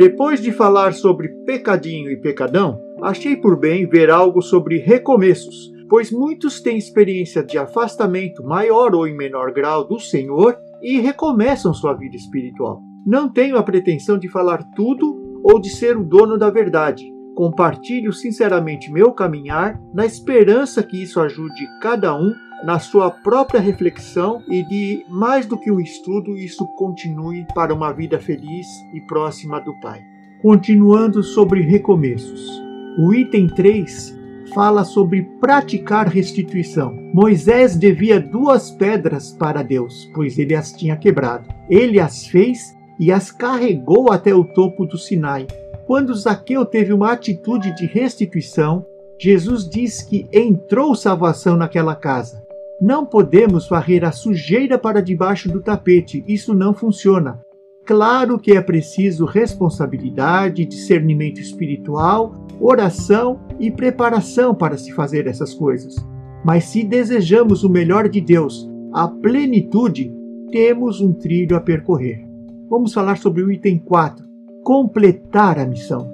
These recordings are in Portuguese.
Depois de falar sobre pecadinho e pecadão, achei por bem ver algo sobre recomeços, pois muitos têm experiência de afastamento maior ou em menor grau do Senhor e recomeçam sua vida espiritual. Não tenho a pretensão de falar tudo ou de ser o dono da verdade. Compartilho sinceramente meu caminhar, na esperança que isso ajude cada um na sua própria reflexão e de mais do que um estudo, isso continue para uma vida feliz e próxima do Pai. Continuando sobre recomeços. O item 3 fala sobre praticar restituição. Moisés devia duas pedras para Deus, pois ele as tinha quebrado. Ele as fez e as carregou até o topo do Sinai. Quando Zaqueu teve uma atitude de restituição, Jesus diz que entrou salvação naquela casa. Não podemos varrer a sujeira para debaixo do tapete, isso não funciona. Claro que é preciso responsabilidade, discernimento espiritual, oração e preparação para se fazer essas coisas. Mas se desejamos o melhor de Deus, a plenitude, temos um trilho a percorrer. Vamos falar sobre o item 4: completar a missão.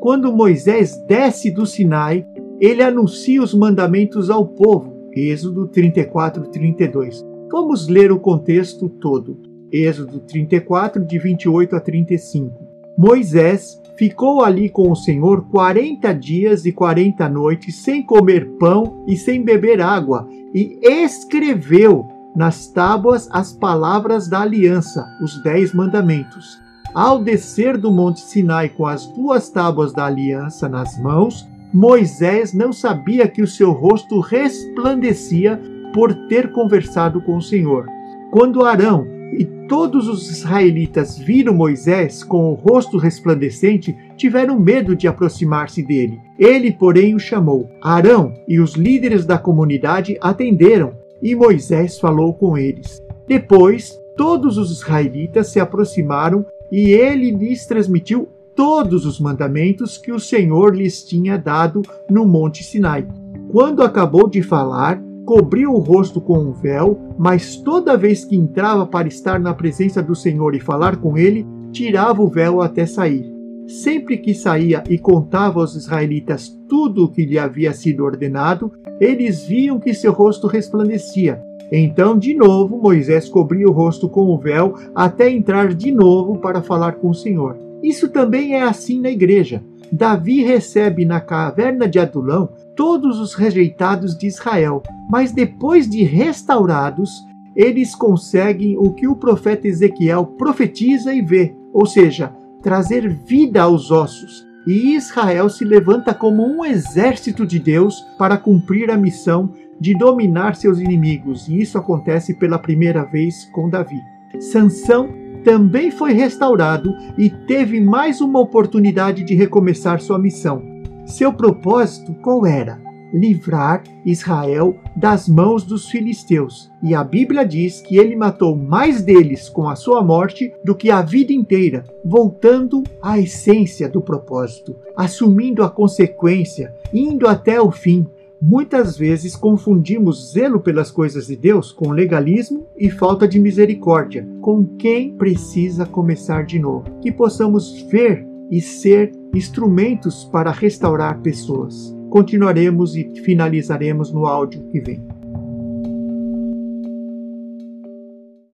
Quando Moisés desce do Sinai, ele anuncia os mandamentos ao povo Êxodo 34, 32. Vamos ler o contexto todo. Êxodo 34, de 28 a 35. Moisés ficou ali com o Senhor quarenta dias e quarenta noites, sem comer pão e sem beber água, e escreveu nas tábuas as palavras da aliança, os dez mandamentos. Ao descer do monte Sinai com as duas tábuas da aliança nas mãos, Moisés não sabia que o seu rosto resplandecia por ter conversado com o Senhor. Quando Arão e todos os israelitas viram Moisés com o rosto resplandecente, tiveram medo de aproximar-se dele. Ele, porém, o chamou. Arão e os líderes da comunidade atenderam, e Moisés falou com eles. Depois, todos os israelitas se aproximaram e ele lhes transmitiu todos os mandamentos que o Senhor lhes tinha dado no Monte Sinai. Quando acabou de falar, cobriu o rosto com um véu, mas toda vez que entrava para estar na presença do Senhor e falar com ele, tirava o véu até sair. Sempre que saía e contava aos israelitas tudo o que lhe havia sido ordenado, eles viam que seu rosto resplandecia. Então, de novo, Moisés cobria o rosto com o véu até entrar de novo para falar com o Senhor. Isso também é assim na igreja. Davi recebe na caverna de Adulão todos os rejeitados de Israel, mas depois de restaurados, eles conseguem o que o profeta Ezequiel profetiza e vê, ou seja, trazer vida aos ossos. E Israel se levanta como um exército de Deus para cumprir a missão de dominar seus inimigos, e isso acontece pela primeira vez com Davi. Sansão também foi restaurado e teve mais uma oportunidade de recomeçar sua missão. Seu propósito qual era? Livrar Israel das mãos dos filisteus. E a Bíblia diz que ele matou mais deles com a sua morte do que a vida inteira, voltando à essência do propósito, assumindo a consequência, indo até o fim, Muitas vezes confundimos zelo pelas coisas de Deus com legalismo e falta de misericórdia com quem precisa começar de novo. Que possamos ver e ser instrumentos para restaurar pessoas. Continuaremos e finalizaremos no áudio que vem.